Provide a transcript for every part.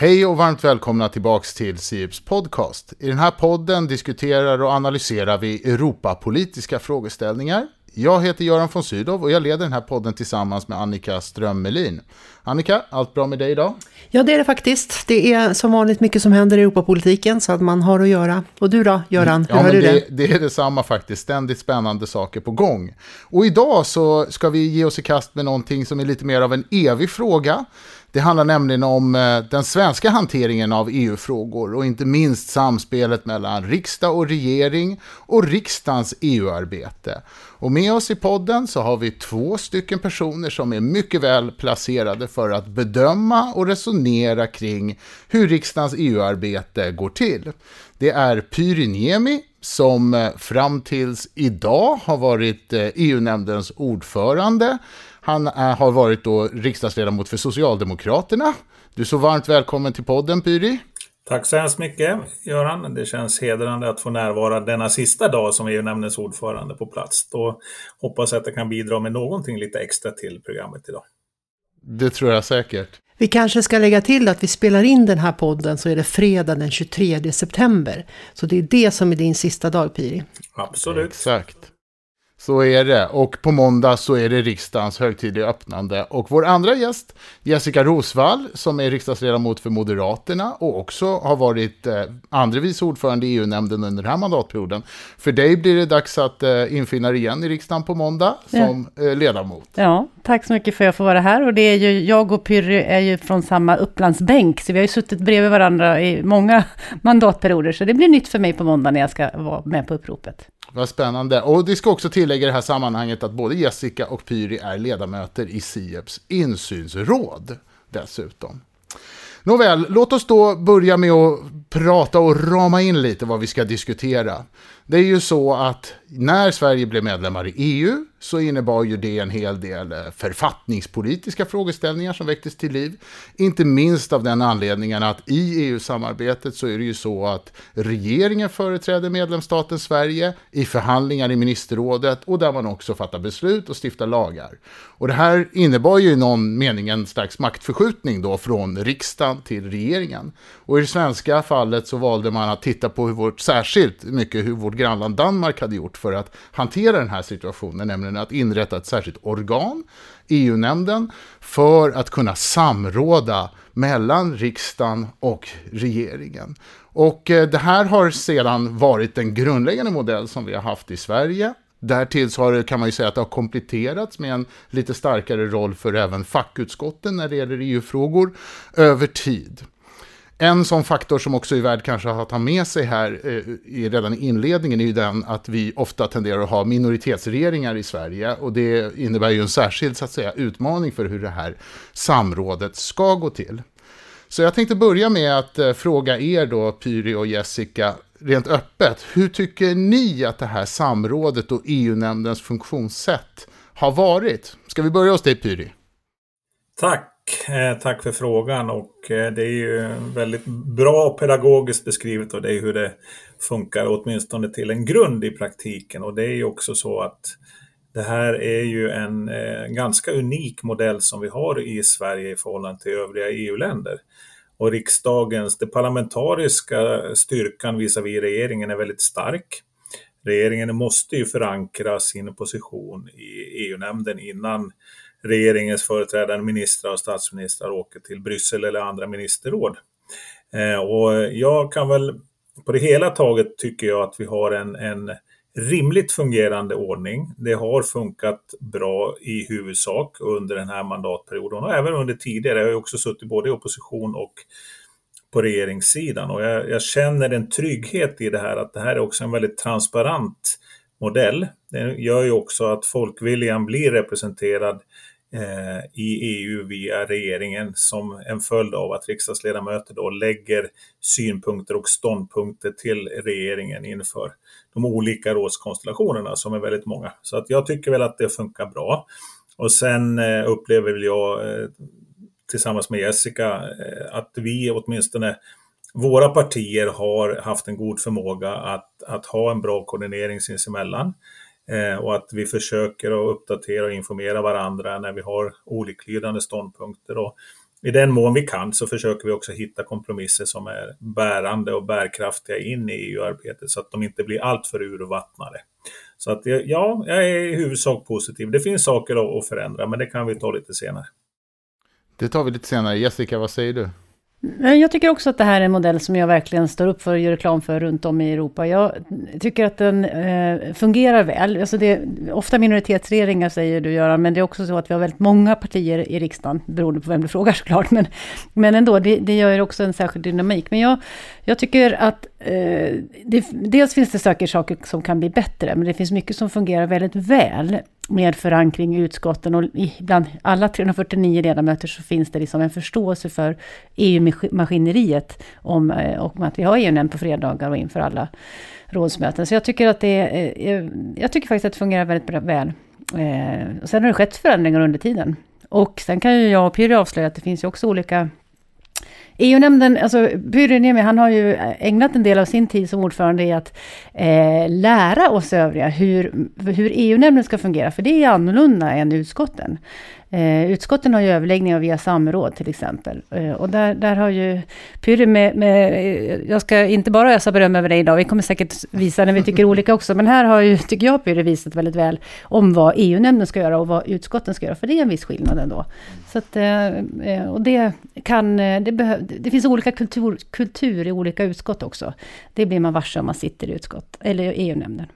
Hej och varmt välkomna tillbaks till Sieps podcast. I den här podden diskuterar och analyserar vi Europapolitiska frågeställningar. Jag heter Göran von Sydow och jag leder den här podden tillsammans med Annika Strömmelin. Annika, allt bra med dig idag? Ja, det är det faktiskt. Det är som vanligt mycket som händer i Europapolitiken så att man har att göra. Och du då, Göran? Hur ja, har du det? det? Det är detsamma faktiskt. Ständigt spännande saker på gång. Och idag så ska vi ge oss i kast med någonting som är lite mer av en evig fråga. Det handlar nämligen om eh, den svenska hanteringen av EU-frågor och inte minst samspelet mellan riksdag och regering och riksdagens EU-arbete. Och med oss i podden så har vi två stycken personer som är mycket väl placerade för att bedöma och resonera kring hur riksdagens EU-arbete går till. Det är Pyry Niemi som eh, fram tills idag har varit eh, e EU-nämndens ordförande han är, har varit då riksdagsledamot för Socialdemokraterna. Du är så varmt välkommen till podden Pyri. Tack så hemskt mycket Göran. Det känns hedrande att få närvara denna sista dag som EU-nämndens ordförande på plats. Då hoppas jag att jag kan bidra med någonting lite extra till programmet idag. Det tror jag säkert. Vi kanske ska lägga till att vi spelar in den här podden så är det fredag den 23 september. Så det är det som är din sista dag Piri. Absolut. Exakt. Så är det. Och på måndag så är det riksdagens högtidliga öppnande. Och vår andra gäst, Jessica Rosvall, som är riksdagsledamot för Moderaterna och också har varit eh, andre vice ordförande i EU-nämnden under den här mandatperioden. För dig blir det dags att eh, infinna dig igen i riksdagen på måndag som ja. eh, ledamot. Ja, tack så mycket för att jag får vara här. Och det är ju, jag och Pyrry är ju från samma Upplandsbänk, så vi har ju suttit bredvid varandra i många mandatperioder. Så det blir nytt för mig på måndag när jag ska vara med på uppropet. Vad spännande. Och det ska också tillägga i det här sammanhanget att både Jessica och Pyri är ledamöter i Sieps insynsråd dessutom. Nåväl, låt oss då börja med att prata och rama in lite vad vi ska diskutera. Det är ju så att när Sverige blev medlemmar i EU så innebar ju det en hel del eh, författningspolitiska frågeställningar som väcktes till liv. Inte minst av den anledningen att i EU-samarbetet så är det ju så att regeringen företräder medlemsstaten Sverige i förhandlingar i ministerrådet och där man också fattar beslut och stiftar lagar. Och det här innebar ju i någon mening en slags maktförskjutning då från riksdagen till regeringen. Och i det svenska fallet så valde man att titta på hur vårt, särskilt mycket hur vårt grannland Danmark hade gjort för att hantera den här situationen, nämligen att inrätta ett särskilt organ, EU-nämnden, för att kunna samråda mellan riksdagen och regeringen. Och eh, det här har sedan varit den grundläggande modell som vi har haft i Sverige. Därtill så har, kan man ju säga att det har kompletterats med en lite starkare roll för även fackutskotten när det gäller EU-frågor över tid. En sån faktor som också är värd kanske att ha med sig här eh, redan i inledningen är ju den att vi ofta tenderar att ha minoritetsregeringar i Sverige och det innebär ju en särskild så att säga, utmaning för hur det här samrådet ska gå till. Så jag tänkte börja med att eh, fråga er då, Pyri och Jessica, rent öppet. Hur tycker ni att det här samrådet och EU-nämndens funktionssätt har varit? Ska vi börja hos dig Pyri? Tack! Eh, tack för frågan och eh, det är ju väldigt bra pedagogiskt beskrivet och det är hur det funkar åtminstone till en grund i praktiken och det är ju också så att det här är ju en eh, ganska unik modell som vi har i Sverige i förhållande till övriga EU-länder. Och riksdagens, det parlamentariska styrkan visavi regeringen är väldigt stark. Regeringen måste ju förankra sin position i EU-nämnden innan regeringens företrädare, ministrar och statsministrar åker till Bryssel eller andra ministerråd. Eh, och jag kan väl på det hela taget tycker jag att vi har en, en rimligt fungerande ordning. Det har funkat bra i huvudsak under den här mandatperioden och även under tidigare. Jag har också suttit både i opposition och på regeringssidan och jag, jag, känner en trygghet i det här att det här är också en väldigt transparent modell. Det gör ju också att folkviljan blir representerad Eh, Eh, i EU via regeringen som en följd av att riksdagsledamöter då lägger synpunkter och ståndpunkter till regeringen inför de olika rådskonstellationerna som är väldigt många. Så att jag tycker väl att det funkar bra. Och sen eh, upplever upplever jag eh, tillsammans med Jessica att vi åtminstone våra partier har haft en god förmåga att, att ha en bra koordinering sinsemellan. Eh, och att vi försöker att uppdatera och informera varandra när vi har oliklydande ståndpunkter. Och i den mån vi kan så försöker vi också hitta kompromisser som är bärande och bärkraftiga in i EU-arbetet så att de inte blir alltför urvattnade. Så att ja, jag är i huvudsak positiv. Det finns saker att förändra, men det kan vi ta lite senare. Det tar vi lite senare. Jessica, vad säger du? Eh, jag tycker också att det här är en modell som jag verkligen står upp för och gör reklam för runt om i Europa. Jag tycker att den eh, fungerar väl. Alltså det, ofta minoritetsregeringar säger du Göran, men det är också så att vi har väldigt många partier i riksdagen, beroende på vem du frågar såklart. Men, men ändå, det, det gör också en särskild dynamik. Men jag, jag tycker att eh, det, dels finns det säkert saker som kan bli bättre, men det finns mycket som fungerar väldigt väl med förankring i utskotten och bland alla 349 ledamöter så finns det liksom en förståelse för EU-maskineriet om, eh, om att vi har EU-nämnd på fredagar och inför alla rådsmöten. Så jag tycker att det eh, jag tycker faktiskt att det fungerar väldigt väl. Eh, och sen har det skett förändringar under tiden. Och sen kan ju jag och Pyry avslöja att det finns ju också olika EU-nämnden, alltså Pyry han har ju ägnat en del av sin tid som ordförande i att eh, lära oss övriga hur, hur EU-nämnden ska fungera, för det är annorlunda än utskotten. Eh, utskotten har ju överläggningar via samråd till exempel. Eh, och där, där har ju Pyry med, med, eh, jag ska inte bara ösa beröm över dig idag, vi kommer säkert visa när vi tycker olika också, men här har ju, tycker jag, Pyry visat väldigt väl om vad EU-nämnden ska göra och vad utskotten ska göra, för det är en viss skillnad ändå. Så att, eh, eh och det kan, eh, det, behöv, det finns olika kultur, kultur i olika utskott också. Det blir man varse om man sitter i utskott, eller EU-nämnden.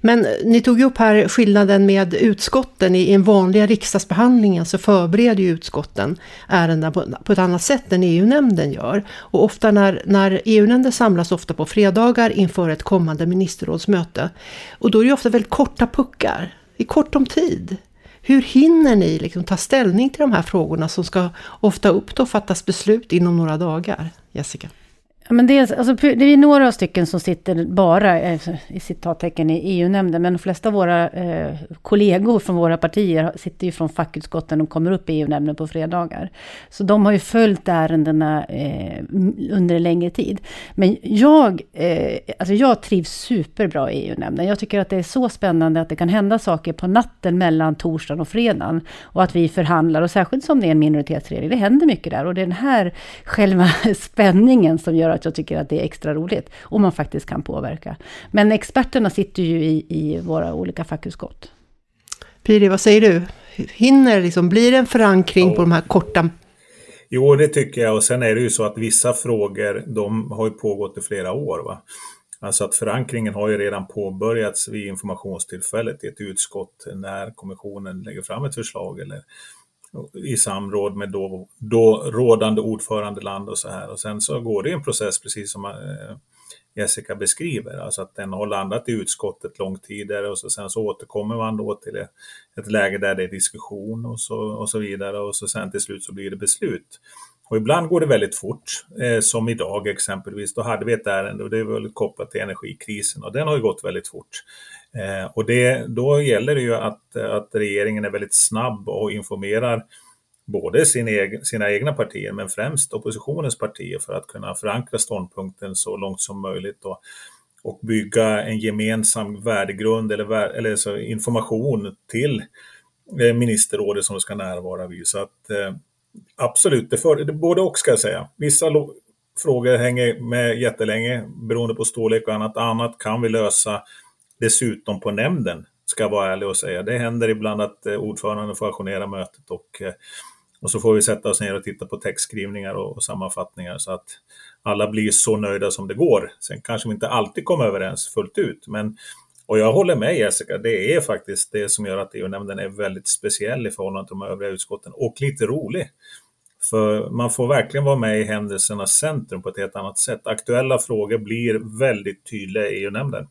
Men eh, ni tog ju upp här skillnaden med utskotten. I en vanliga riksdagsbehandlingen så förbereder ju utskotten ärenden på, på ett annat sätt än EU-nämnden gör. Och ofta när, när EU-nämnden samlas ofta på fredagar inför ett kommande ministerrådsmöte. Och då är det ofta väldigt korta puckar. Det är kort om tid. Hur hinner ni liksom ta ställning till de här frågorna som ska ofta upp och fattas beslut inom några dagar? Jessica? Men dels, alltså, det är några stycken som sitter bara, eh, i citattecken, i EU-nämnden. Men de flesta av våra eh, kollegor från våra partier sitter ju från fackutskotten och kommer upp i EU-nämnden på fredagar. Så de har ju följt ärendena eh, under en längre tid. Men jag, eh, alltså jag trivs superbra i EU-nämnden. Jag tycker att det är så spännande att det kan hända saker på natten mellan torsdagen och fredagen. Och att vi förhandlar, och särskilt som det är en minoritetsregering. Det händer mycket där. Och det är den här själva spänningen som gör att jag tycker att det är extra roligt. Och man faktiskt kan påverka. Men experterna sitter ju i, i våra olika fackutskott. Piri, vad säger du? Hinner liksom, blir det en förankring ja. på de här korta Jo, det tycker jag. Och sen är det ju så att vissa frågor, de har ju pågått i flera år. Va? Alltså att förankringen har ju redan påbörjats vid informationstillfället i ett utskott när kommissionen lägger fram ett förslag eller i samråd med då, då rådande ordförandeland och så här. Och sen så går det en process precis som eh, Jessica beskriver, alltså att den har landat i utskottet långt tidigare och så, sen så återkommer man då till ett läge där det är diskussion och så, och så vidare och så sen till slut så blir det beslut. Och ibland går det väldigt fort, eh, som idag exempelvis. Då hade vi ett ärende och det var kopplat till energikrisen och den har ju gått väldigt fort. Eh, och det, då gäller det ju att, att regeringen är väldigt snabb och informerar både sin egen, sina egna partier men främst oppositionens partier för att kunna förankra ståndpunkten så långt som möjligt och, och bygga en gemensam värdegrund eller, eller så information till eh, ministerrådet som ska närvara vid. Så att eh, absolut, det, för, det både och ska jag säga. Vissa frågor hänger med jättelänge beroende på storlek och annat. Annat kan vi lösa dessutom på nämnden, ska jag vara ärlig och säga. Det händer ibland att eh, ordföranden får ajournera mötet och, eh, och så får vi sätta oss ner och titta på textskrivningar och, och sammanfattningar så att alla blir så nöjda som det går. Sen kanske vi inte alltid kommer överens fullt ut, men och jag håller med Jessica, det är faktiskt det som gör att EU-nämnden är väldigt speciell i förhållande till de övriga utskotten och lite rolig. För man får verkligen vara med i händelsernas centrum på ett helt annat sätt. Aktuella frågor blir väldigt tydliga i EU-nämnden.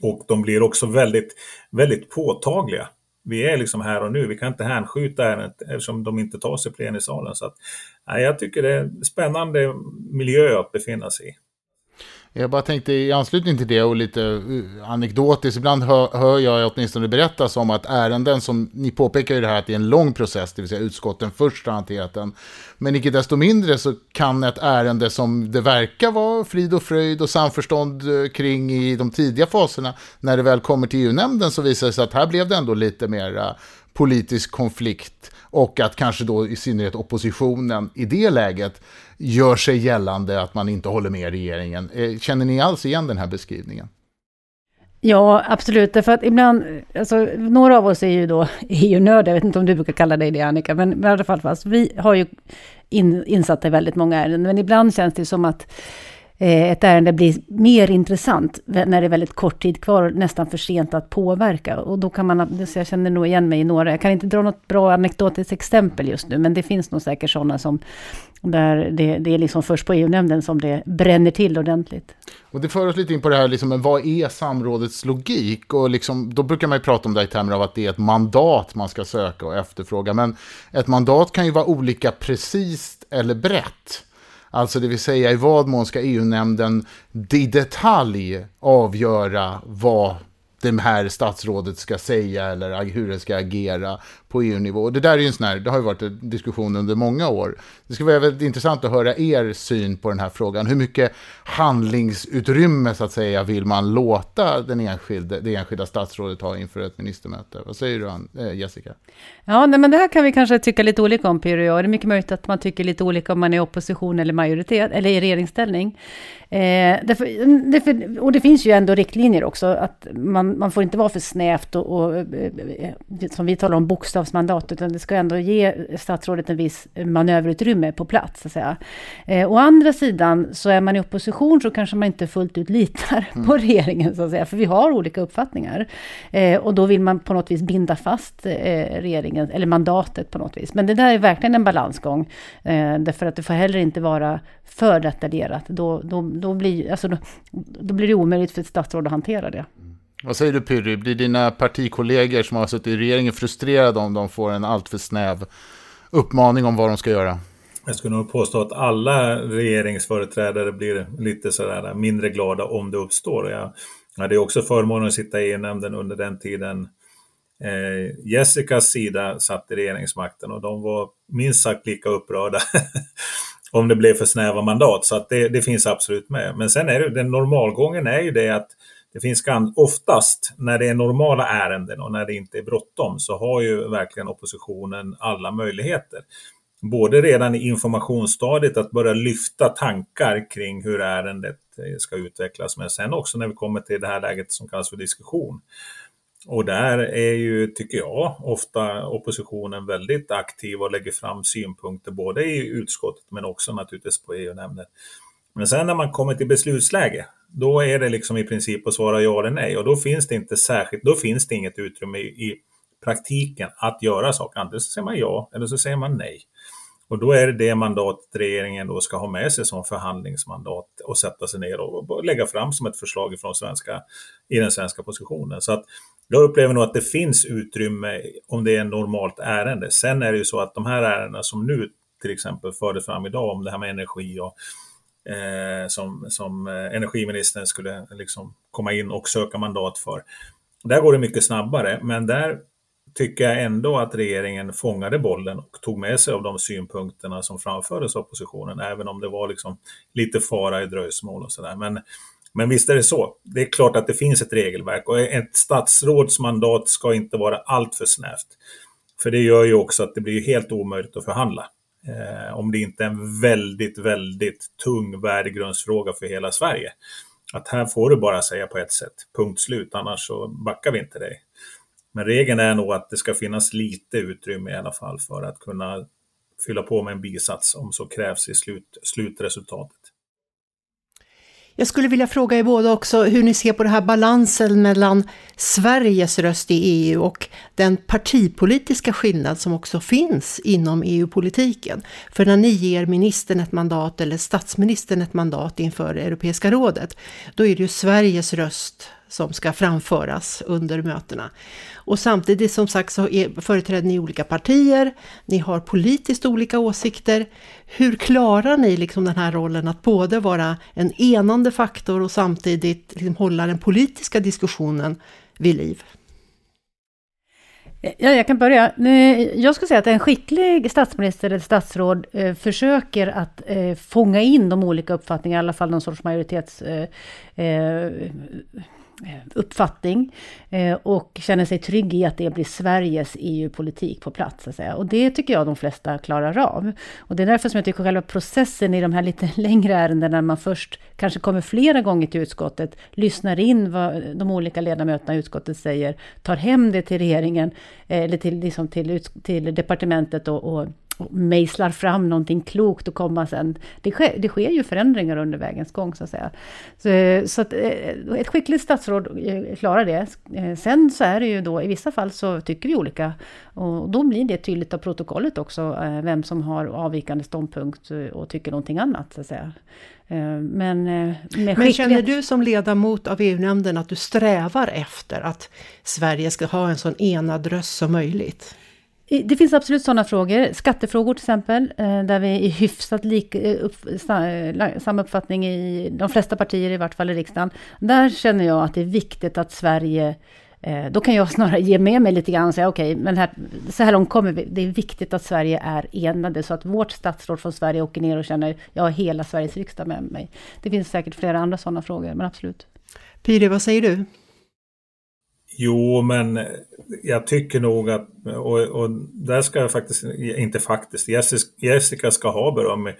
Och de blir också väldigt, väldigt påtagliga. Vi är liksom här och nu, vi kan inte hänskjuta ärendet eftersom de inte tar sig i plenisalen. Så att, nej, jag tycker det är en spännande miljö att befinna sig i. Jag bara tänkte i anslutning till det och lite eh, anekdotiskt, ibland hör, hör jag åtminstone berättas om att ärenden som, ni påpekar ju det här att det är en lång process, det vill säga utskotten först har hanterat den. Men icke desto mindre så kan ett ärende som det verkar vara frid och fröjd och samförstånd eh, kring i de tidiga faserna, när det väl kommer till EU-nämnden så visar det sig att här blev det ändå lite mera politisk konflikt och att kanske då i synnerhet oppositionen i det läget gör sig gällande att man inte håller med regeringen. Eh, känner ni alls igen den här beskrivningen? Ja, absolut. Därför att ibland, alltså, några av oss är ju då EU-nördar, jag vet inte om du brukar kalla dig det Annika, men i alla fall, fast vi har ju in, insatta i väldigt många ärenden, men ibland känns det som att Eh, ett ärende blir mer intressant när det är väldigt kort tid kvar och nästan för sent att påverka. Och då kan man, så jag känner nog igen mig i några, jag kan inte dra något bra anekdotiskt exempel just nu, men det finns nog säkert sådana som där det, det är liksom först på EU-nämnden som det bränner till ordentligt. Och det för oss lite in på det här, liksom, vad är samrådets logik? Och liksom, då brukar man ju prata om det i termer av att det är ett mandat man ska söka och efterfråga. Men ett mandat kan ju vara olika precis eller brett. Alltså det vill säga i vad mån ska EU-nämnden i detalj avgöra vad det här statsrådet ska säga eller hur det ska agera? På EU-nivå. Det där är ju en sån här, det har ju varit en diskussion under många år. Det skulle vara väldigt intressant att höra er syn på den här frågan. Hur mycket handlingsutrymme så att säga vill man låta den enskilde, det enskilda statsrådet ha inför ett ministermöte? Vad säger du eh, Jessica? Ja, nej, men det här kan vi kanske tycka lite olika om Pyry och det är mycket möjligt att man tycker lite olika om man är i opposition eller majoritet eller i regeringsställning. Eh, därför, därför, och det finns ju ändå riktlinjer också, att man, man får inte vara för snävt och, och eh, eh, som vi talar om bokstavsmandat, utan det ska ändå ge statsrådet en viss manöverutrymme på plats. Så att säga. Eh, å andra sidan, så är man i opposition så kanske man inte fullt ut litar mm. på regeringen, så att säga, för vi har olika uppfattningar. Eh, och då vill man på något vis binda fast eh, regeringen, eller mandatet på något vis. Men det där är verkligen en balansgång, eh, därför att det får heller inte vara för detaljerat. Då, då, då, blir, alltså, då, då blir det omöjligt för ett statsråd att hantera det. Mm. Vad säger du Pyrry, blir dina partikollegor som har suttit i regeringen frustrerade om de får en alltför snäv uppmaning om vad de ska göra? Jag skulle nog påstå att alla regeringsföreträdare blir lite sådär mindre glada om det uppstår. Jag hade också förmånen att sitta i EU-nämnden under den tiden eh, Jessicas sida satt i regeringsmakten och de var minst sagt lika upprörda om det blev för snäva mandat. Så att det, det finns absolut med. Men sen är det, den normalgången är ju det att det finns oftast när det är normala ärenden och när det inte är bråttom så har ju verkligen oppositionen alla möjligheter. Både redan i informationsstadiet att börja lyfta tankar kring hur ärendet eh, ska utvecklas men sen också när vi kommer till det här läget som kallas för diskussion. Och där är ju, tycker jag, ofta oppositionen väldigt aktiv och lägger fram synpunkter både i utskottet men också naturligtvis på EU-nämnden. Men sen när man kommer till beslutsläge, då är det liksom i princip att svara ja eller nej och då finns det inte särskilt, då finns det inget utrymme i, i praktiken att göra saker. Antingen så säger man ja eller så säger man nej. Och då är det det mandat regeringen då ska ha med sig som förhandlingsmandat och sätta sig ner och lägga fram som ett förslag från svenska, i den svenska positionen. Så att jag upplever nog att det finns utrymme om det är ett normalt ärende. Sen är det ju så att de här ärendena som nu till exempel fördes fram idag om det här med energi och eh, som, som eh, energiministern skulle liksom komma in och söka mandat för. Där går det mycket snabbare, men där tycker jag ändå att regeringen fångade bollen och tog med sig av de synpunkterna som framfördes av oppositionen, även om det var liksom lite fara i dröjsmål och sådär. Men, men visst är det så. Det är klart att det finns ett regelverk och ett statsråds mandat ska inte vara alltför snävt. För det gör ju också att det blir helt omöjligt att förhandla. Eh, om det inte är en väldigt, väldigt tung värdegrundsfråga för hela Sverige. Att här får du bara säga på ett sätt, punkt slut, annars så backar vi inte dig. Men regeln är nog att det ska finnas lite utrymme i alla fall för att kunna fylla på med en bisats om så krävs i slut, slutresultatet. Jag skulle vilja fråga er båda också hur ni ser på den här balansen mellan Sveriges röst i EU och den partipolitiska skillnad som också finns inom EU-politiken. För när ni ger ministern ett mandat eller statsministern ett mandat inför Europeiska rådet, då är det ju Sveriges röst som ska framföras under mötena. Och samtidigt som sagt så är, företräder ni olika partier, ni har politiskt olika åsikter. Hur klarar ni liksom den här rollen att både vara en enande faktor och samtidigt liksom hålla den politiska diskussionen vid liv? Ja, jag kan börja. Eh, jag skulle säga att en skicklig statsminister eller statsråd eh, försöker att eh, fånga in de olika uppfattningarna, i alla fall någon sorts majoritets... Eh, uppfattning eh, och känner sig trygg i att det blir Sveriges EU-politik på plats. Så att säga. Och det tycker jag de flesta klarar av. Och det är därför som jag tycker själva processen i de här lite längre ärendena, när man först kanske kommer flera gånger till utskottet, lyssnar in vad de olika ledamöterna i utskottet säger, tar hem det till regeringen, eh, eller till, liksom till, till departementet och, och mejslar fram någonting klokt och komma sen. Det sker, det sker ju förändringar under vägens gång så att säga. Så, så att eh, ett skickligt statsråd eh, klarar det. Eh, sen så är det ju då, i vissa fall så tycker vi olika. Och då blir det tydligt av protokollet också, vem som har avvikande ståndpunkt och tycker någonting annat så att säga. Men, Men känner du som ledamot av EU-nämnden att du strävar efter att Sverige ska ha en sån enad röst som möjligt? Det finns absolut sådana frågor. Skattefrågor till exempel, eh, där vi är hyfsat lik, eh, upp, eh, samma uppfattning i de flesta partier, i vart fall i riksdagen. Där känner jag att det är viktigt att Sverige då kan jag snarare ge med mig lite grann och säga okej, okay, men här, så här långt kommer vi. Det är viktigt att Sverige är enade så att vårt statsråd från Sverige åker ner och känner jag har hela Sveriges riksdag med mig. Det finns säkert flera andra sådana frågor, men absolut. Piri, vad säger du? Jo, men jag tycker nog att, och, och där ska jag faktiskt, inte faktiskt, Jessica ska ha beröm i,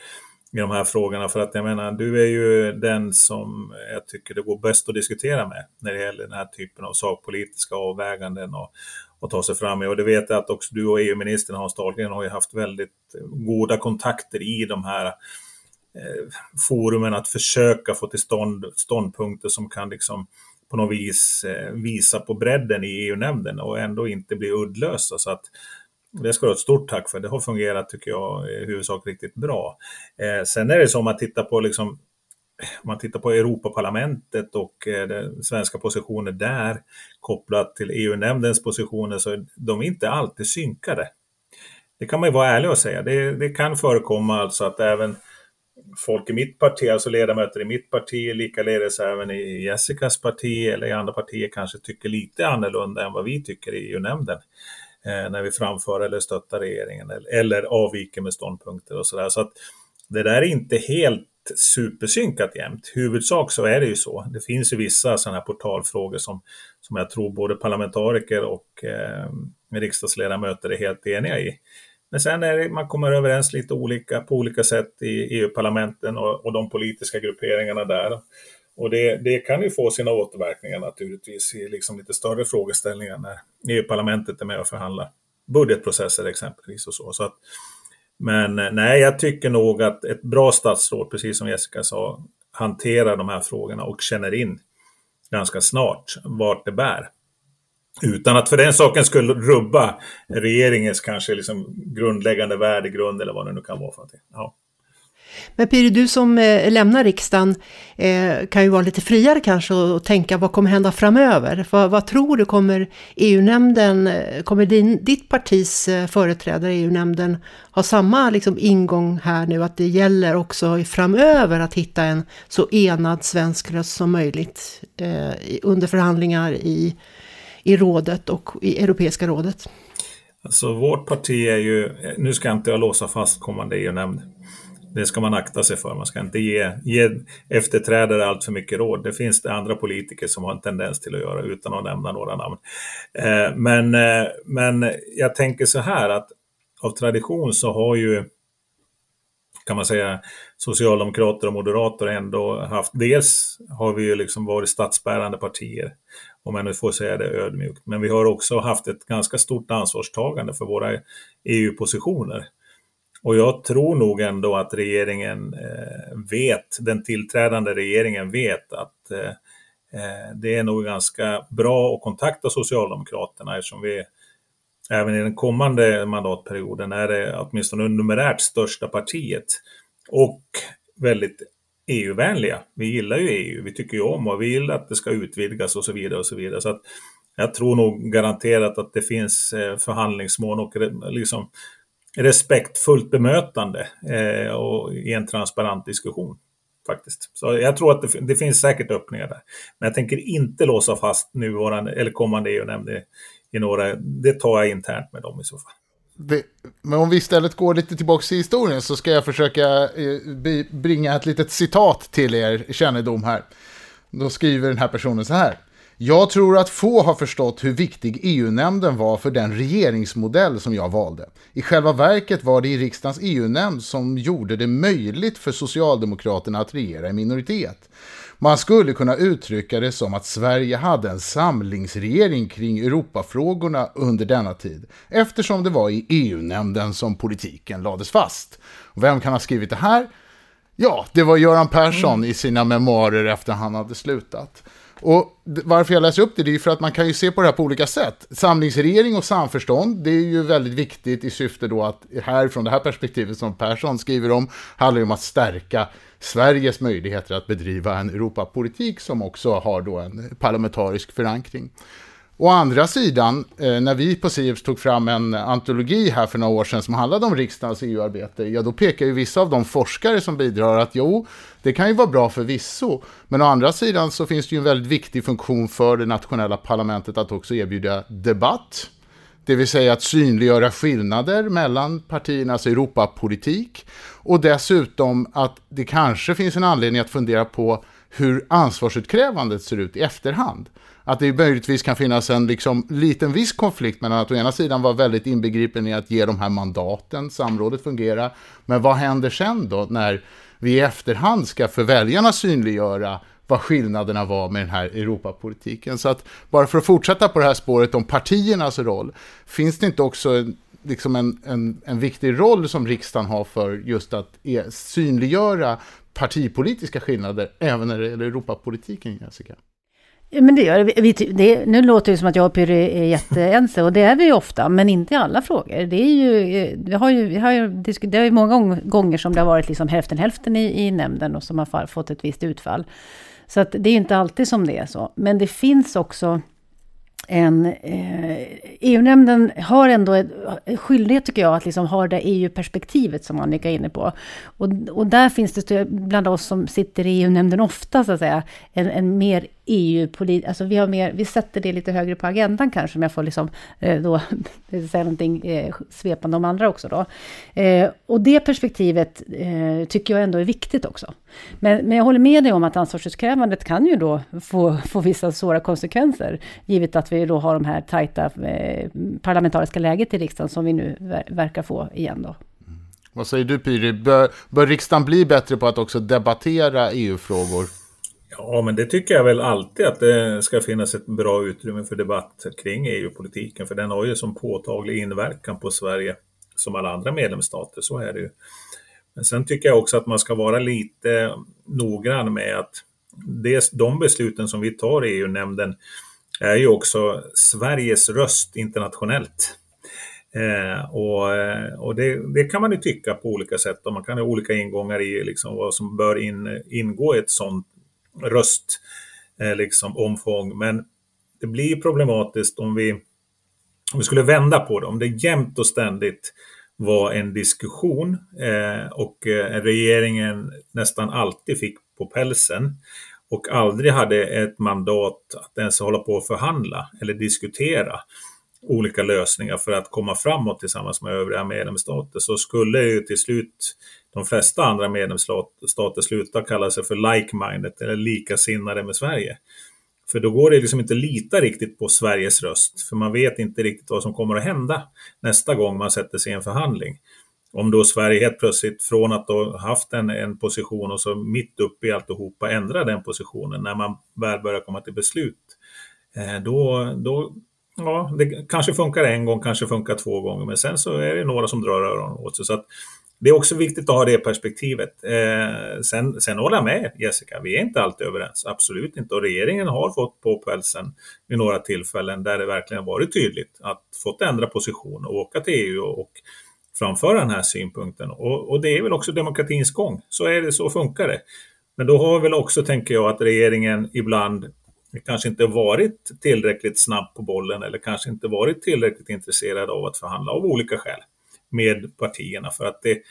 i de här frågorna för att jag menar, du är ju den som jag tycker det går bäst att diskutera med när det gäller den här typen av sakpolitiska avväganden och, och ta sig fram i. Och det vet jag att också du och EU-ministern Hans Dahlgren har ju haft väldigt goda kontakter i de här eh, forumen att försöka få till stånd ståndpunkter som kan liksom på något vis eh, visa på bredden i EU-nämnden och ändå inte bli uddlösa. Så att det ska du ha ett stort tack för. Det har fungerat, tycker jag, i huvudsak riktigt bra. Eh, sen är det så om man tittar på liksom, om man tittar på Europaparlamentet och eh, den svenska positioner där kopplat till EU-nämndens positioner så är de inte alltid synkade. Det kan man ju vara ärlig och säga. Det, det kan förekomma alltså att även folk i mitt parti, alltså ledamöter i mitt parti, likaledes även i Jessicas parti eller i andra partier kanske tycker lite annorlunda än vad vi tycker i EU-nämnden eh, när vi framför eller stöttar regeringen eller, eller avviker med ståndpunkter och sådär. Så att det där är inte helt supersynkat jämt. Huvudsak så är det ju så. Det finns ju vissa sådana här portalfrågor som, som jag tror både parlamentariker och eh, riksdagsledamöter är helt eniga i. Men sen är det, man kommer överens lite olika på olika sätt i EU-parlamenten och, och de politiska grupperingarna där. Och det, det, kan ju få sina återverkningar naturligtvis i liksom lite större frågeställningar när EU-parlamentet är med och förhandlar budgetprocesser exempelvis och så. så att, men eh, nej, jag tycker nog att ett bra statsråd, precis som Jessica sa, hanterar de här frågorna och känner in ganska snart vart det bär. Utan att för den saken skulle rubba regeringens kanske liksom grundläggande värdegrund eller vad det nu kan vara för någonting. Ja. Men Piri, du som eh, lämnar riksdagen eh, kan ju vara lite friare kanske och tänka vad kommer hända framöver? Vad, vad tror du kommer EU-nämnden, eh, kommer din, ditt partis eh, företrädare i EU-nämnden ha samma liksom, ingång här nu att det gäller också framöver att hitta en så enad svensk röst som möjligt eh, under förhandlingar i i rådet och i Europeiska rådet? Alltså vårt parti är ju, nu ska inte jag låsa fast kommande EU-nämnd. Det ska man akta sig för. Man ska inte ge, ge efterträdare allt för mycket råd. Det finns det andra politiker som har en tendens till att göra utan att nämna några namn. Eh, men, eh, men jag tänker så här att av tradition så har ju kan man säga, socialdemokrater och moderater ändå haft, dels har vi ju liksom varit statsbärande partier om jag nu får säga det ödmjukt. Men vi har också haft ett ganska stort ansvarstagande för våra EU-positioner. Och jag tror nog ändå att regeringen eh, vet, den tillträdande regeringen vet att eh, eh, det är nog ganska bra att kontakta Socialdemokraterna eftersom vi även i den kommande mandatperioden är det åtminstone numerärt största partiet och väldigt EU-vänliga. Vi gillar ju EU, vi tycker ju om och vi vill att det ska utvidgas och så vidare. och så vidare. Så att jag tror nog garanterat att det finns eh, förhandlingsmål och liksom respektfullt bemötande eh, och i en transparent diskussion. Faktiskt. Så jag tror att det, det, finns säkert öppningar där. Men jag tänker inte låsa fast nuvarande eller kommande EU-nämnd i några. Det tar jag internt med dem i så fall men om vi istället går lite tillbaka i historien så ska jag försöka eh, bringa ett litet citat till er kännedom här. Då skriver den här personen så här. Jag tror att få har förstått hur viktig EU-nämnden var för den regeringsmodell som jag valde. I själva verket var det i riksdagens EU-nämnd som gjorde det möjligt för Socialdemokraterna att regera i minoritet. Man skulle kunna uttrycka det som att Sverige hade en samlingsregering kring Europafrågorna under denna tid, eftersom det var i EU-nämnden som politiken lades fast. vem kan ha skrivit det här? Ja, det var Göran Persson mm. i sina memoarer efter han hade slutat. Och varför jag läser upp det, det är för att man kan ju se på det här på olika sätt. Samlingsregering och samförstånd, det är ju väldigt viktigt i syfte då att här från det här perspektivet som Persson skriver om, handlar ju om att stärka Sveriges möjligheter att bedriva en Europapolitik som också har då en parlamentarisk förankring. Å andra sidan, eh, när vi på Sieps tog fram en antologi här för några år sedan som handlade om riksdagens EU-arbete, ja då pekar ju vissa av de forskare som bidrar att jo, det kan ju vara bra för visso, men å andra sidan så finns det ju en väldigt viktig funktion för det nationella parlamentet att också erbjuda debatt, det vill säga att synliggöra skillnader mellan partiernas Europapolitik. Och dessutom att det kanske finns en anledning att fundera på hur ansvarsutkrävandet ser ut i efterhand att det möjligtvis kan finnas en liksom, liten viss konflikt mellan att å ena sidan vara väldigt inbegripen i att ge de här mandaten, samrådet fungera, men vad händer sen då när vi i efterhand ska för väljarna synliggöra vad skillnaderna var med den här Europapolitiken. Så att bara för att fortsätta på det här spåret om partiernas roll, finns det inte också liksom en, en, en viktig roll som riksdagen har för just att e-, synliggöra partipolitiska skillnader även när det gäller Europapolitiken, Jessica? Men det gör vi. det. Nu låter det som att jag och Pyry är jätteense och det är vi ju ofta, men inte i alla frågor. Det, är ju, eh, vi har ju, vi har ju, det är ju många gånger som det har varit liksom hälften hälften i, i nämnden och som har fått ett visst utfall. Så att det är inte alltid som det är så. Men det finns också en... Eh, EU-nämnden har ändå en skyldighet, tycker jag, att liksom ha det EU-perspektivet som Annika är inne på. Och, och där finns det bland oss som sitter i EU-nämnden ofta, så att säga, en, en mer EU-politik, alltså vi, har mer, vi sätter det lite högre på agendan kanske, om jag får liksom, eh, då, säga någonting eh, svepande om andra också då. Eh, och det perspektivet eh, tycker jag ändå är viktigt också. Men, men jag håller med dig om att ansvarsutkrävandet kan ju då få, få vissa svåra konsekvenser, givet att vi då har de här tajta eh, parlamentariska läget i riksdagen som vi nu ver verkar få igen då. Mm. Vad säger du Piri? bör, bör riksdagen bli bättre på att också debattera EU-frågor? Ja, men det tycker jag väl alltid att det ska finnas ett bra utrymme för debatt kring EU-politiken, för den har ju som påtaglig inverkan på Sverige som alla andra medlemsstater, så är det ju. Men sen tycker jag också att man ska vara lite noggrann med att det, de besluten som vi tar i EU-nämnden är ju också Sveriges röst internationellt. Eh, och eh, och det, det, kan man ju tycka på olika sätt och man kan ha olika ingångar i liksom vad som bör in, ingå i ett sådant röst, eh, liksom omfång. Men det blir problematiskt om vi, om vi skulle vända på det, om det jämt och ständigt var en diskussion eh, och eh, regeringen nästan alltid fick på pälsen och aldrig hade ett mandat att ens hålla på och förhandla eller diskutera olika lösningar för att komma framåt tillsammans med övriga medlemsstater så skulle ju till slut de flesta andra medlemsstater sluta kalla sig för like-minded eller likasinnade med Sverige. För då går det liksom inte att lita riktigt på Sveriges röst, för man vet inte riktigt vad som kommer att hända nästa gång man sätter sig i en förhandling. Om då Sverige helt plötsligt från att ha haft en, en position och så mitt uppe i alltihopa ändrar den positionen när man väl börjar komma till beslut, eh, då, då ja, det kanske funkar en gång, kanske funkar två gånger, men sen så är det några som drar öronen åt sig. Så att det är också viktigt att ha det perspektivet. Eh, sen, sen håller jag med Jessica, vi är inte alltid överens, absolut inte. Och regeringen har fått på pälsen vid några tillfällen där det verkligen varit tydligt att fått ändra position och åka till EU och framföra den här synpunkten. Och, och, det är väl också demokratins gång, så är det, så funkar det. Men då har väl också, tänker jag, att regeringen ibland kanske inte varit tillräckligt snabb på bollen eller kanske inte varit tillräckligt intresserad av att förhandla av olika skäl med partierna för att det,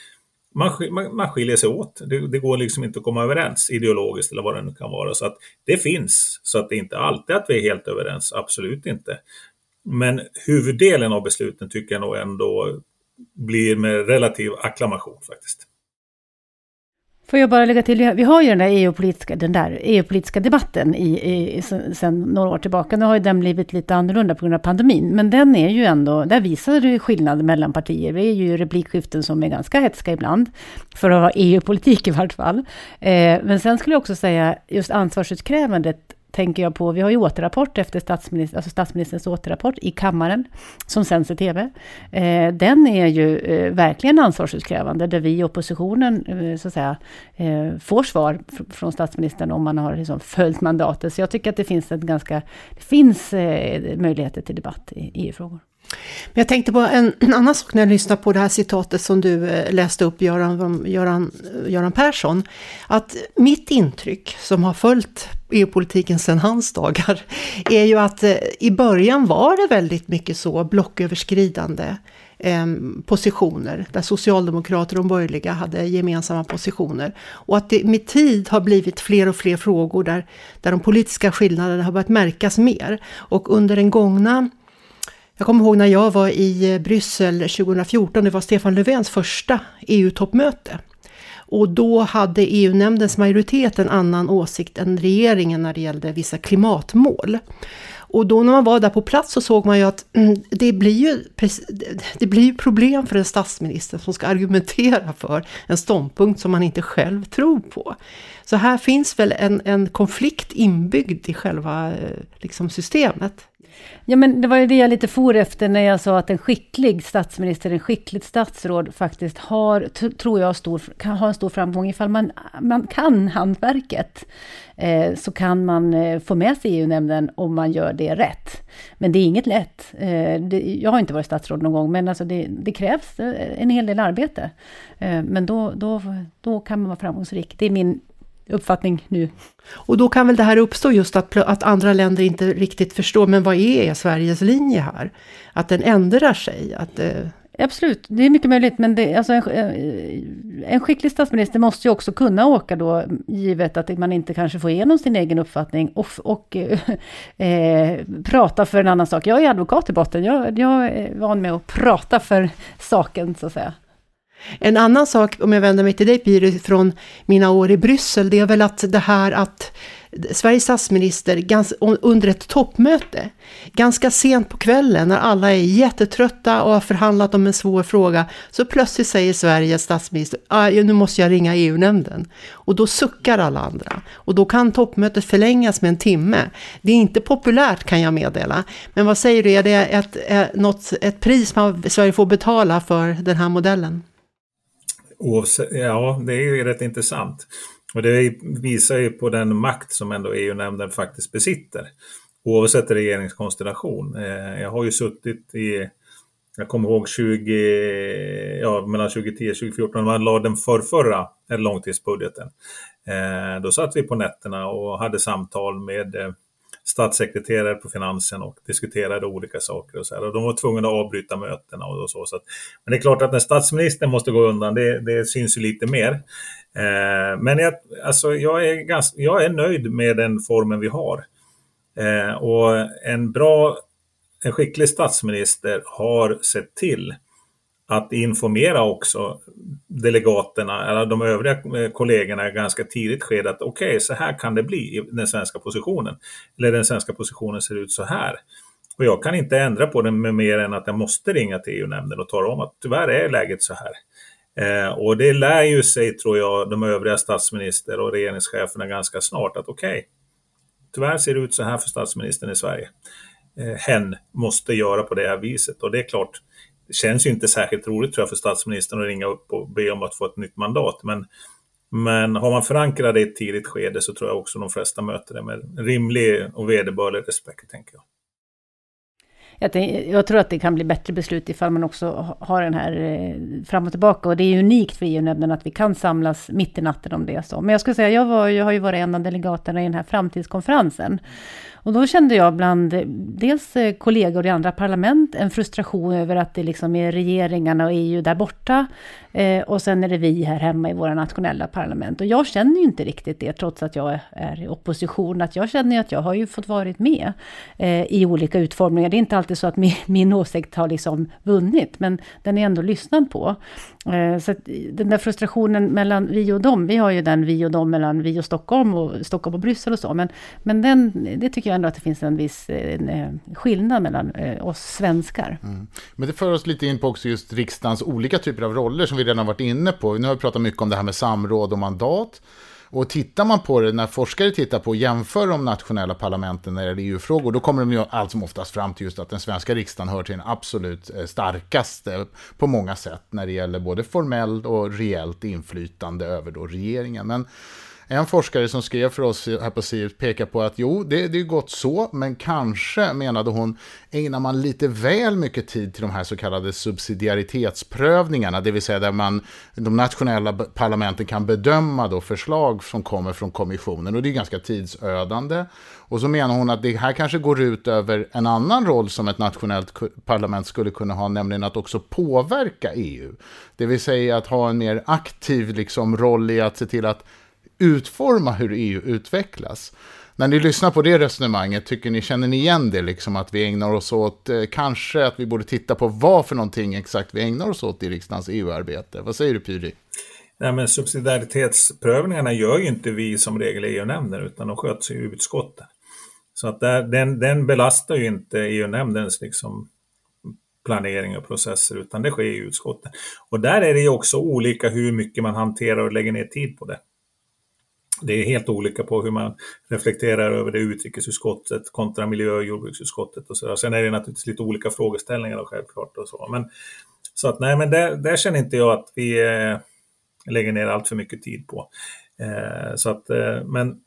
man, man, skiljer sig åt. Det, det, går liksom inte att komma överens ideologiskt eller vad det nu kan vara. Så att det finns, så att det inte alltid att vi är helt överens, absolut inte. Men huvuddelen av besluten tycker jag nog ändå blir med relativ acklamation faktiskt. Får jag bara lägga till, vi har ju den där EU-politiska, den där EU-politiska debatten i, i, sen några år tillbaka. Nu har ju den blivit lite annorlunda på grund av pandemin, men den är ju ändå, där visar det skillnad mellan partier. Det är ju replikskiften som är ganska hetska ibland, för att ha EU-politik i vart fall. Eh, men sen skulle jag också säga, just ansvarsutkrävandet tänker jag på, vi har ju återrapport efter statsminister, alltså statsministerns återrapport i kammaren, som sänds i TV. Eh, den är ju eh, verkligen ansvarsutkrävande, där vi i oppositionen eh, så att säga, eh, får svar från statsministern om man har liksom följt mandatet. Så jag tycker att det finns, ett ganska, det finns eh, möjligheter till debatt i EU-frågor. Men jag tänkte på en, en, annan sak när jag lyssnade på det här citatet som du eh, läste upp, Göran, Göran, Göran Persson. Att mitt intryck, som har följt EU-politiken sedan hans dagar, är ju att eh, i början var det väldigt mycket så blocköverskridande ehm, positioner, där socialdemokrater och borgerliga hade gemensamma positioner. Och att det med tid har blivit fler och fler frågor där, där de politiska skillnaderna har börjat märkas mer. Och under den gångna jag kommer ihåg när jag var i eh, Bryssel 2014, det var Stefan Löfvens första EU-toppmöte. Och då hade EU-nämndens majoritet en annan åsikt än regeringen när det gällde vissa klimatmål. Och då när man var där på plats så såg man ju att mm, det blir ju, det blir ju problem för en statsminister som ska argumentera för en ståndpunkt som man inte själv tror på. Så här finns väl en, en konflikt inbyggd i själva eh, liksom, systemet. Ja, men det var ju det jag lite for efter när jag sa att en skicklig statsminister, en skickligt statsråd faktiskt har, tror jag, stor, kan ha en stor framgång. Ifall man, man kan hantverket eh, så kan man eh, få med sig EU-nämnden om man gör det rätt. Men det är inget lätt. Eh, det, jag har inte varit statsråd någon gång, men alltså det, det krävs eh, en hel del arbete. Eh, men då, då, då kan man vara framgångsrik. Det är min uppfattning nu. Och då kan väl det här uppstå just att, att andra länder inte riktigt förstår, men vad är Sveriges linje här? Att den ändrar sig? Att, eh... Absolut, det är mycket möjligt, men det, alltså en, eh, en skicklig statsminister måste ju också kunna åka då, givet att man inte kanske får igenom sin egen uppfattning och, och eh, prata för en annan sak. Jag är advokat i botten, jag, jag är van med att prata för saken, så att säga. En annan sak, om jag vänder mig till dig Piri, från mina år i Bryssel, det är väl att det här att Sveriges statsminister under ett toppmöte, ganska sent på kvällen när alla är jättetrötta och har förhandlat om en svår fråga, så plötsligt säger Sveriges statsminister, ah, nu måste jag ringa EU-nämnden. Och då suckar alla andra. Och då kan toppmötet förlängas med en timme. Det är inte populärt kan jag meddela. Men vad säger du, är det ett, ett, något, ett pris man Sverige får betala för den här modellen? Ja, det är ju rätt intressant. Och det visar ju på den makt som ändå EU-nämnden faktiskt besitter. Oavsett regeringskonstellation. Eh, jag har ju suttit i, jag kommer ihåg 20, ja, mellan 2010 och 2014 när man lade den förrförra långtidsbudgeten. Eh, då satt vi på nätterna och hade samtal med eh, statssekreterare på finansen och diskuterade olika saker. Och så här. Och de var tvungna att avbryta mötena och så. så att, men det är klart att när statsministern måste gå undan, det, det syns ju lite mer. Eh, men jag, alltså, jag, är ganska, jag är nöjd med den formen vi har. Eh, och en bra, en skicklig statsminister har sett till att informera också delegaterna, eller de övriga eh, kollegorna i ganska tidigt skede att okej, okay, så här kan det bli i den svenska positionen. Eller den svenska positionen ser ut så här. Och jag kan inte ändra på den med mer än att jag måste ringa till EU-nämnden och tala om att tyvärr är läget så här. Eh, och det lär ju sig, tror jag, de övriga statsminister och regeringscheferna ganska snart att okej, okay, tyvärr ser det ut så här för statsministern i Sverige. Eh, hen måste göra på det här viset och det är klart, känns ju inte särskilt roligt tror jag för statsministern att ringa upp och be om att få ett nytt mandat. Men, men har man förankrat det i ett tidigt skede så tror jag också de flesta möter det med rimlig och vederbörlig respekt, tänker jag. Jag, jag, tror att det kan bli bättre beslut ifall man också har den här eh, fram och tillbaka. Och det är unikt för EU-nämnden att vi kan samlas mitt i natten om det är så. Men jag skulle säga, jag, var, jag har ju varit en av delegaterna i den här framtidskonferensen. Och då kände jag bland dels eh, kollegor i andra parlament en frustration över att det liksom är regeringarna och EU där borta Eh, och sen är det vi här hemma i våra nationella parlament. Och jag känner ju inte riktigt det, trots att jag är i opposition. Att jag känner ju att jag har ju fått varit med eh, i olika utformningar. Det är inte alltid så att min, min åsikt har liksom vunnit, men den är ändå lyssnad på. Eh, så den där frustrationen mellan vi och dem, vi har ju den vi och dem mellan vi och Stockholm och Stockholm och Bryssel och så, men, men den, det tycker jag ändå att det finns en viss en, eh, skillnad mellan eh, oss svenskar. Mm. Men det för oss lite in på också just riksdagens olika typer av roller som vi redan varit inne på. Nu har vi pratat mycket om det här med samråd och mandat. Och tittar man på det, när forskare tittar på och jämför de nationella parlamenten när det gäller EU-frågor, då kommer de ju allt som oftast fram till just att den svenska riksdagen hör till den absolut eh, starkaste på många sätt när det gäller både formellt och reellt inflytande över då regeringen. Men en forskare som skrev för oss här på Sirius pekar på att jo, det, det är gott så, men kanske, menade hon, ägnar man lite väl mycket tid till de här så kallade subsidiaritetsprövningarna, det vill säga där man, de nationella parlamenten kan bedöma då förslag som kommer från kommissionen, och det är ganska tidsödande. Och så menar hon att det här kanske går ut över en annan roll som ett nationellt parlament skulle kunna ha, nämligen att också påverka EU. Det vill säga att ha en mer aktiv liksom, roll i att se till att utforma hur EU utvecklas. När ni lyssnar på det resonemanget, tycker ni, känner ni igen det, liksom att vi ägnar oss åt, eh, kanske att vi borde titta på vad för någonting exakt vi ägnar oss åt i riksdagens EU-arbete? Vad säger du Pyri? Nej, men subsidiaritetsprövningarna gör ju inte vi som regel e i EU-nämnden, utan de sköts i utskotten. Så att där, den, den belastar ju inte EU-nämndens liksom, planering och processer, utan det sker i utskotten. Och där är det ju också olika hur mycket man hanterar och lägger ner tid på det det är helt olika på hur man reflekterar över det utrikesutskottet kontra miljö och jordbruksutskottet och så Sen är det naturligtvis lite olika frågeställningar och självklart och så. Men, så att nej, men där, där känner inte jag att vi eh, lägger ner allt för mycket tid på. Eh, så att, eh, men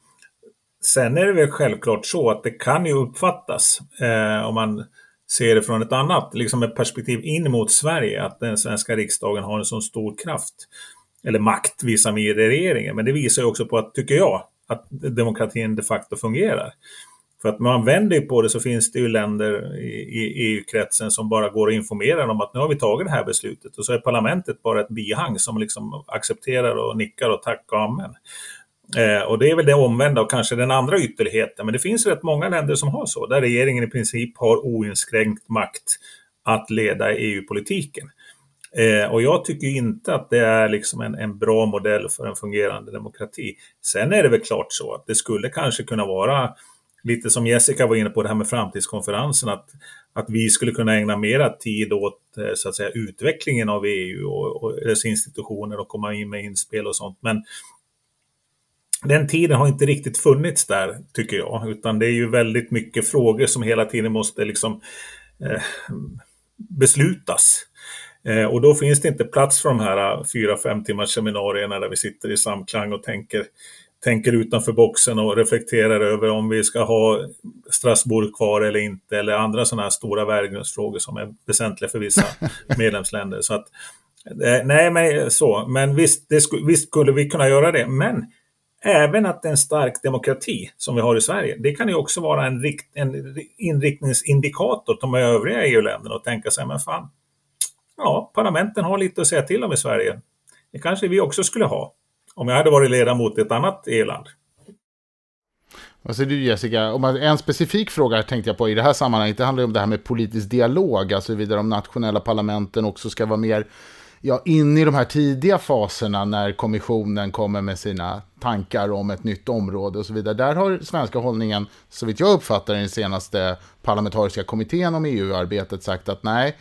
sen är det väl självklart så att det kan ju uppfattas eh, om man ser det från ett annat liksom ett perspektiv in mot Sverige, att den svenska riksdagen har en så stor kraft eller makt visavi regeringen. Men det visar ju också på att, tycker jag, att demokratin de facto fungerar. För att man vänder på det så finns det ju länder i, EU-kretsen som bara går och informerar om att nu har vi tagit det här beslutet och så är parlamentet bara ett bihang som liksom accepterar och nickar och tack och amen. Eh, och det är väl det omvända och kanske den andra ytterligheten. Men det finns rätt många länder som har så, där regeringen i princip har oinskränkt makt att leda EU-politiken. Eh, och jag tycker inte att det är liksom en, en, bra modell för en fungerande demokrati. Sen är det väl klart så att det skulle kanske kunna vara lite som Jessica var inne på det här med framtidskonferensen, att, att vi skulle kunna ägna mera tid åt eh, så att säga, utvecklingen av EU och, och dess institutioner och komma in med inspel och sånt. Men den tiden har inte riktigt funnits där, tycker jag, utan det är ju väldigt mycket frågor som hela tiden måste liksom eh, beslutas. Eh, och då finns det inte plats för de här eh, fyra, fem timmars seminarierna där vi sitter i samklang och tänker, tänker utanför boxen och reflekterar över om vi ska ha Strasbourg kvar eller inte, eller andra sådana här stora värdegrundsfrågor som är väsentliga för vissa medlemsländer. Så att, eh, nej, men så, men visst, det, visst skulle vi kunna göra det, men även att en stark demokrati som vi har i Sverige, det kan ju också vara en, rikt, en inriktningsindikator till de övriga EU-länderna och tänka sig, men fan, ja, parlamenten har lite att säga till om i Sverige. Det kanske vi också skulle ha, om jag hade varit ledamot i ett annat EU-land. Vad säger du Jessica? Om en specifik fråga tänkte jag på i det här sammanhanget, det handlar ju om det här med politisk dialog, alltså huruvida de nationella parlamenten också ska vara mer ja, inne i de här tidiga faserna när kommissionen kommer med sina tankar om ett nytt område och så vidare. Där har svenska hållningen, så vitt jag uppfattar den senaste parlamentariska kommittén om EU-arbetet, sagt att nej,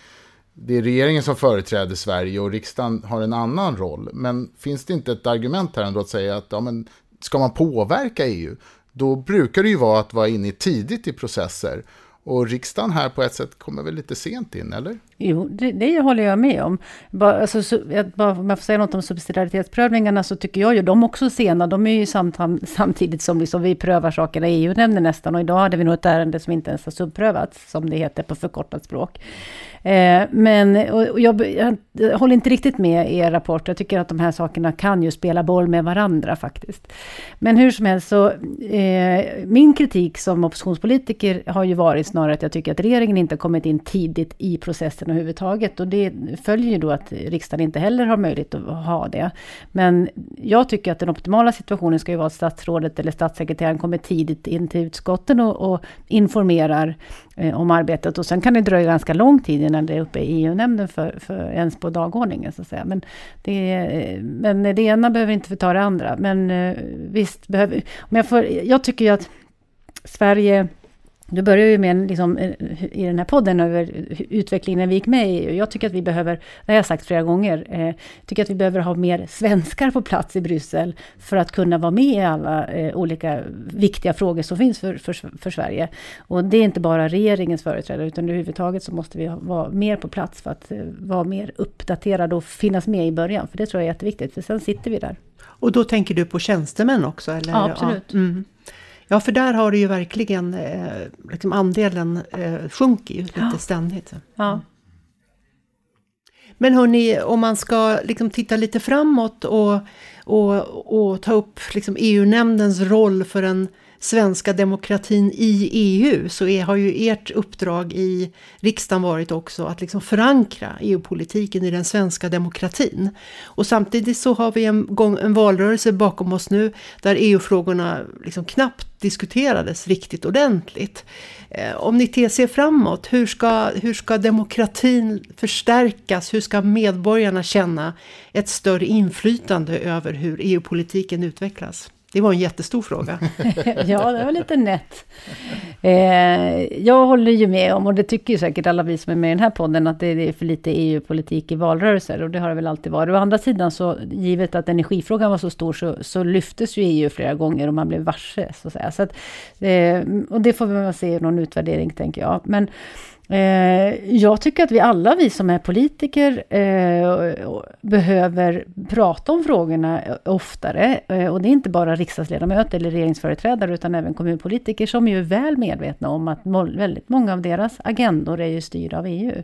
det är regeringen som företräder Sverige och riksdagen har en annan roll. Men finns det inte ett argument här ändå att säga att ja, men ska man påverka EU, då brukar det ju vara att vara inne tidigt i processer. Och riksdagen här på ett sätt kommer väl lite sent in, eller? Jo, det, det håller jag med om. Bara, alltså, så, bara, om jag får säga något om subsidiaritetsprövningarna så tycker jag ju de också sena. De är ju samtam, samtidigt som liksom vi prövar sakerna i EU-nämnden nästan. Och idag hade vi nog ett ärende som inte ens har subprövats, som det heter på förkortat språk. Eh, men och jag, jag, jag, håller inte riktigt med i er rapport. Jag tycker att de här sakerna kan ju spela boll med varandra faktiskt. Men hur som helst så, eh, min kritik som oppositionspolitiker har ju varit snarare att jag tycker att regeringen inte har kommit in tidigt i processen överhuvudtaget. Och det följer ju då att riksdagen inte heller har möjlighet att ha det. Men jag tycker att den optimala situationen ska ju vara att statsrådet eller statssekreteraren kommer tidigt in till utskotten och, och informerar eh, om arbetet. Och sen kan det dröja ganska lång tid innan det är uppe i EU-nämnden för, för ens på dagordningen. Så att säga. Men, det, men det ena behöver inte förta det andra. Men eh, visst behöver... Om jag, får, jag tycker ju att Sverige du börjar ju med liksom, eh, i den här podden över utvecklingen när vi gick med i EU. Jag tycker att vi behöver, det har jag sagt flera gånger, eh, tycker att vi behöver ha mer svenskar på plats i Bryssel för att kunna vara med i alla eh, olika viktiga frågor som finns för, för, för, Sverige. Och det är inte bara regeringens företrädare, utan överhuvudtaget så måste vi vara mer på plats för att eh, vara mer uppdaterade och finnas med i början. För det tror jag är jätteviktigt, för sen sitter vi där. Och då tänker du på tjänstemän också? Eller? Ja, absolut. Ja. Mm. Ja, för där har det ju verkligen, eh, liksom andelen eh, sjunker ju lite ja. ständigt. Ja. Men hörni, om man ska liksom titta lite framåt och, och, och ta upp liksom EU-nämndens roll för en svenska demokratin i EU så är, har ju ert uppdrag i riksdagen varit också att liksom förankra EU-politiken i den svenska demokratin. Och samtidigt så har vi en, gång, en valrörelse bakom oss nu där EU-frågorna liksom knappt diskuterades riktigt ordentligt. Eh, om ni ser framåt, hur ska, hur ska demokratin förstärkas? Hur ska medborgarna känna ett större inflytande över hur EU-politiken utvecklas? Det var en jättestor fråga. ja, det var lite nätt. Eh, jag håller ju med om, och det tycker ju säkert alla vi som är med i den här podden, att det är för lite EU-politik i valrörelser, och det har det väl alltid varit. Å andra sidan, så givet att energifrågan var så stor, så, så lyftes ju EU flera gånger och man blev varse, så att säga. Så att, eh, och det får vi väl se i någon utvärdering, tänker jag. Men jag tycker att vi alla, vi som är politiker, eh, behöver prata om frågorna oftare. Eh, och det är inte bara riksdagsledamöter eller regeringsföreträdare, utan även kommunpolitiker som är väl medvetna om att väldigt många av deras agendor är ju styrda av EU.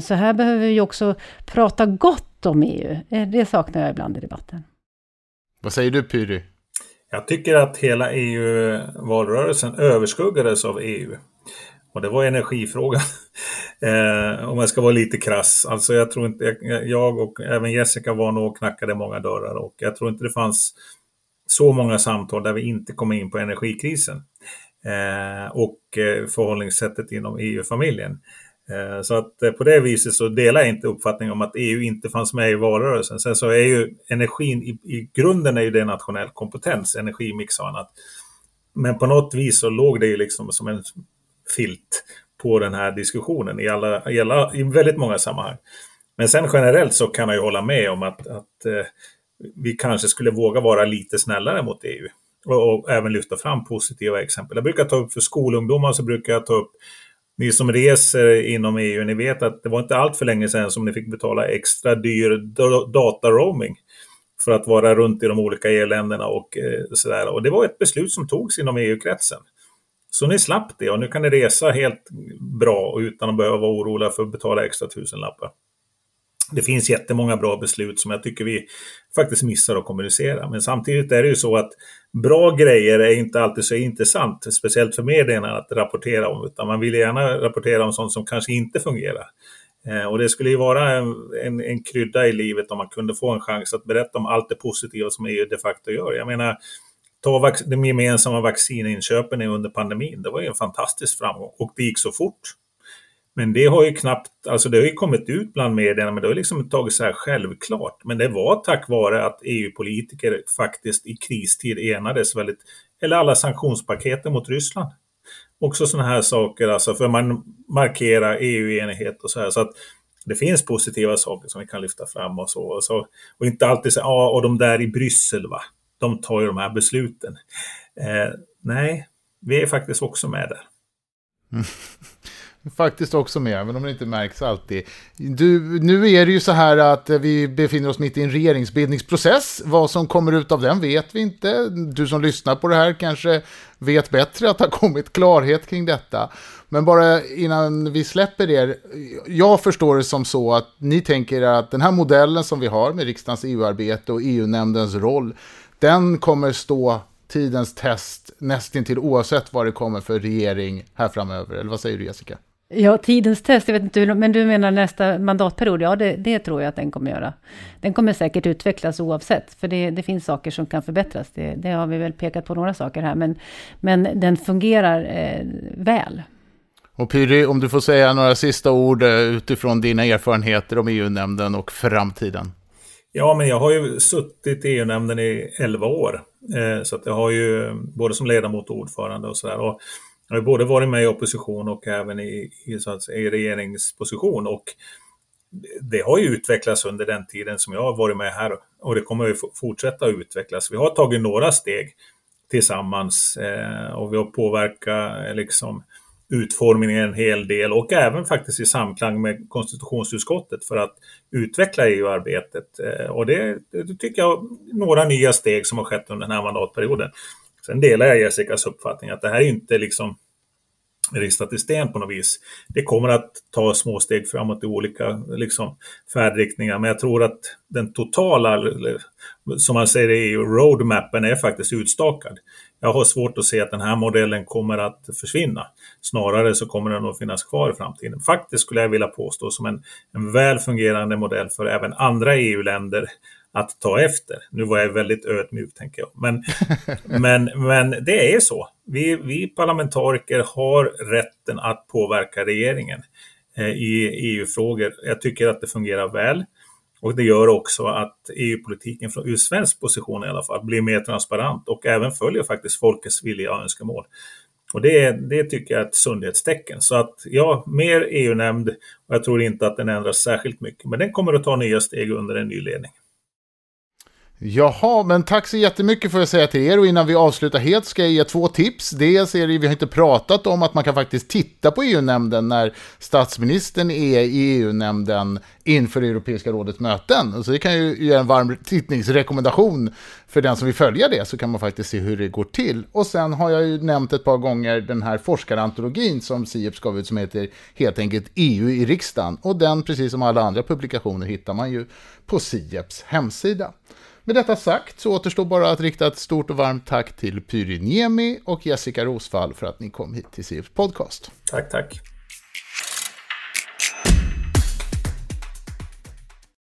Så här behöver vi också prata gott om EU. Det saknar jag ibland i debatten. Vad säger du Pyry? Jag tycker att hela EU-valrörelsen överskuggades av EU. Och det var energifrågan. eh, om jag ska vara lite krass. Alltså jag tror inte, jag och även Jessica var nog och knackade många dörrar och jag tror inte det fanns så många samtal där vi inte kom in på energikrisen. Eh, och eh, förhållningssättet inom EU-familjen. Eh, så att eh, på det viset så delar jag inte uppfattningen om att EU inte fanns med i valrörelsen. Sen så är ju energin, i, i grunden är ju det nationell kompetens, energimix och annat. Men på något vis så låg det ju liksom som en filt på den här diskussionen i, alla, i, alla, i väldigt många sammanhang. Men sen generellt så kan jag ju hålla med om att, att eh, vi kanske skulle våga vara lite snällare mot EU. Och, och, även lyfta fram positiva exempel. Jag brukar ta upp för skolungdomar så brukar jag ta upp ni som reser inom EU, ni vet att det var inte allt för länge sedan som ni fick betala extra dyr dataroaming för att vara runt i de olika EU-länderna och eh, sådär. Och det var ett beslut som togs inom EU-kretsen. Så ni slapp det och nu kan ni resa helt bra utan att behöva vara oroliga för att betala extra tusenlappar. Det finns jättemånga bra beslut som jag tycker vi faktiskt missar att kommunicera. Men samtidigt är det ju så att bra grejer är inte alltid så intressant, speciellt för medierna att rapportera om, utan man vill gärna rapportera om sånt som kanske inte fungerar. Eh, och det skulle ju vara en, en, en krydda i livet om man kunde få en chans att berätta om allt det positiva som EU de facto gör. Jag menar, ta de gemensamma vaccininköpen under pandemin. Det var ju en fantastisk framgång och det gick så fort. Men det har ju knappt, alltså det har ju kommit ut bland medierna, men det har liksom tagit så här självklart. Men det var tack vare att EU-politiker faktiskt i kristid enades väldigt, eller alla sanktionspaketen mot Ryssland. Också sådana här saker, alltså för man markerar EU-enighet och så här. Så att det finns positiva saker som vi kan lyfta fram och så. Och, så, och inte alltid säga, ja, och de där i Bryssel va de tar ju de här besluten. Eh, nej, vi är faktiskt också med där. faktiskt också med, även om det inte märks alltid. Du, nu är det ju så här att vi befinner oss mitt i en regeringsbildningsprocess. Vad som kommer ut av den vet vi inte. Du som lyssnar på det här kanske vet bättre att det har kommit klarhet kring detta. Men bara innan vi släpper er, jag förstår det som så att ni tänker att den här modellen som vi har med riksdagens EU-arbete och EU-nämndens roll, den kommer stå tidens test nästintill oavsett vad det kommer för regering här framöver. Eller vad säger du Jessica? Ja, tidens test, jag vet inte, men du menar nästa mandatperiod? Ja, det, det, tror jag att den kommer göra. Den kommer säkert utvecklas oavsett, för det, det finns saker som kan förbättras. Det, det, har vi väl pekat på några saker här, men, men den fungerar eh, väl. Och Pyry, om du får säga några sista ord eh, utifrån dina erfarenheter om EU-nämnden och framtiden. Ja, men jag har ju suttit i EU-nämnden i 11 år. Eh, så att jag har ju både som ledamot och ordförande och sådär. Jag har ju både varit med i opposition och även i, i, så att säga, i regeringsposition. Och det har ju utvecklats under den tiden som jag har varit med här och det kommer ju fortsätta att utvecklas. Vi har tagit några steg tillsammans eh, och vi har påverkat eh, liksom utformningen en hel del och även faktiskt i samklang med konstitutionsutskottet för att utveckla EU-arbetet. Eh, och det, det tycker jag några nya steg som har skett under den här mandatperioden. Sen delar jag Jessicas uppfattning att det här är inte liksom ristat i sten på något vis. Det kommer att ta små steg framåt i olika liksom, färdriktningar, men jag tror att den totala, som man säger i EU, roadmappen, är faktiskt utstakad. Jag har svårt att se att den här modellen kommer att försvinna. Snarare så kommer den att finnas kvar i framtiden. Faktiskt skulle jag vilja påstå som en, en väl fungerande modell för även andra EU-länder att ta efter. Nu var jag väldigt ödmjuk, tänker jag. Men, men, men det är så. Vi, vi parlamentariker har rätten att påverka regeringen eh, i EU-frågor. Jag tycker att det fungerar väl. Och det gör också att EU-politiken från ur svensk position i alla fall blir mer transparent och även följer faktiskt folkets vilja och önskemål. Och det, det tycker jag är ett sundhetstecken. Så att ja, mer EU-nämnd och jag tror inte att den ändras särskilt mycket. Men den kommer att ta nya steg under en ny ledning. Jaha, men tack så jättemycket får jag säga till er och innan vi avslutar helt ska jag ge två tips. Dels är det, vi har inte pratat om att man kan faktiskt titta på EU-nämnden när statsministern är i EU-nämnden inför Europeiska rådets möten. Så det kan ju ge en varm tittningsrekommendation för den som vill följa det så kan man faktiskt se hur det går till. Och sen har jag ju nämnt ett par gånger den här forskarantologin som Sieps gav ut som heter helt enkelt EU i riksdagen. Och den, precis som alla andra publikationer, hittar man ju på Sieps hemsida. Med detta sagt så återstår bara att rikta ett stort och varmt tack till Pyry Niemi och Jessica Rosvall för att ni kom hit till CIFs Podcast. Tack, tack.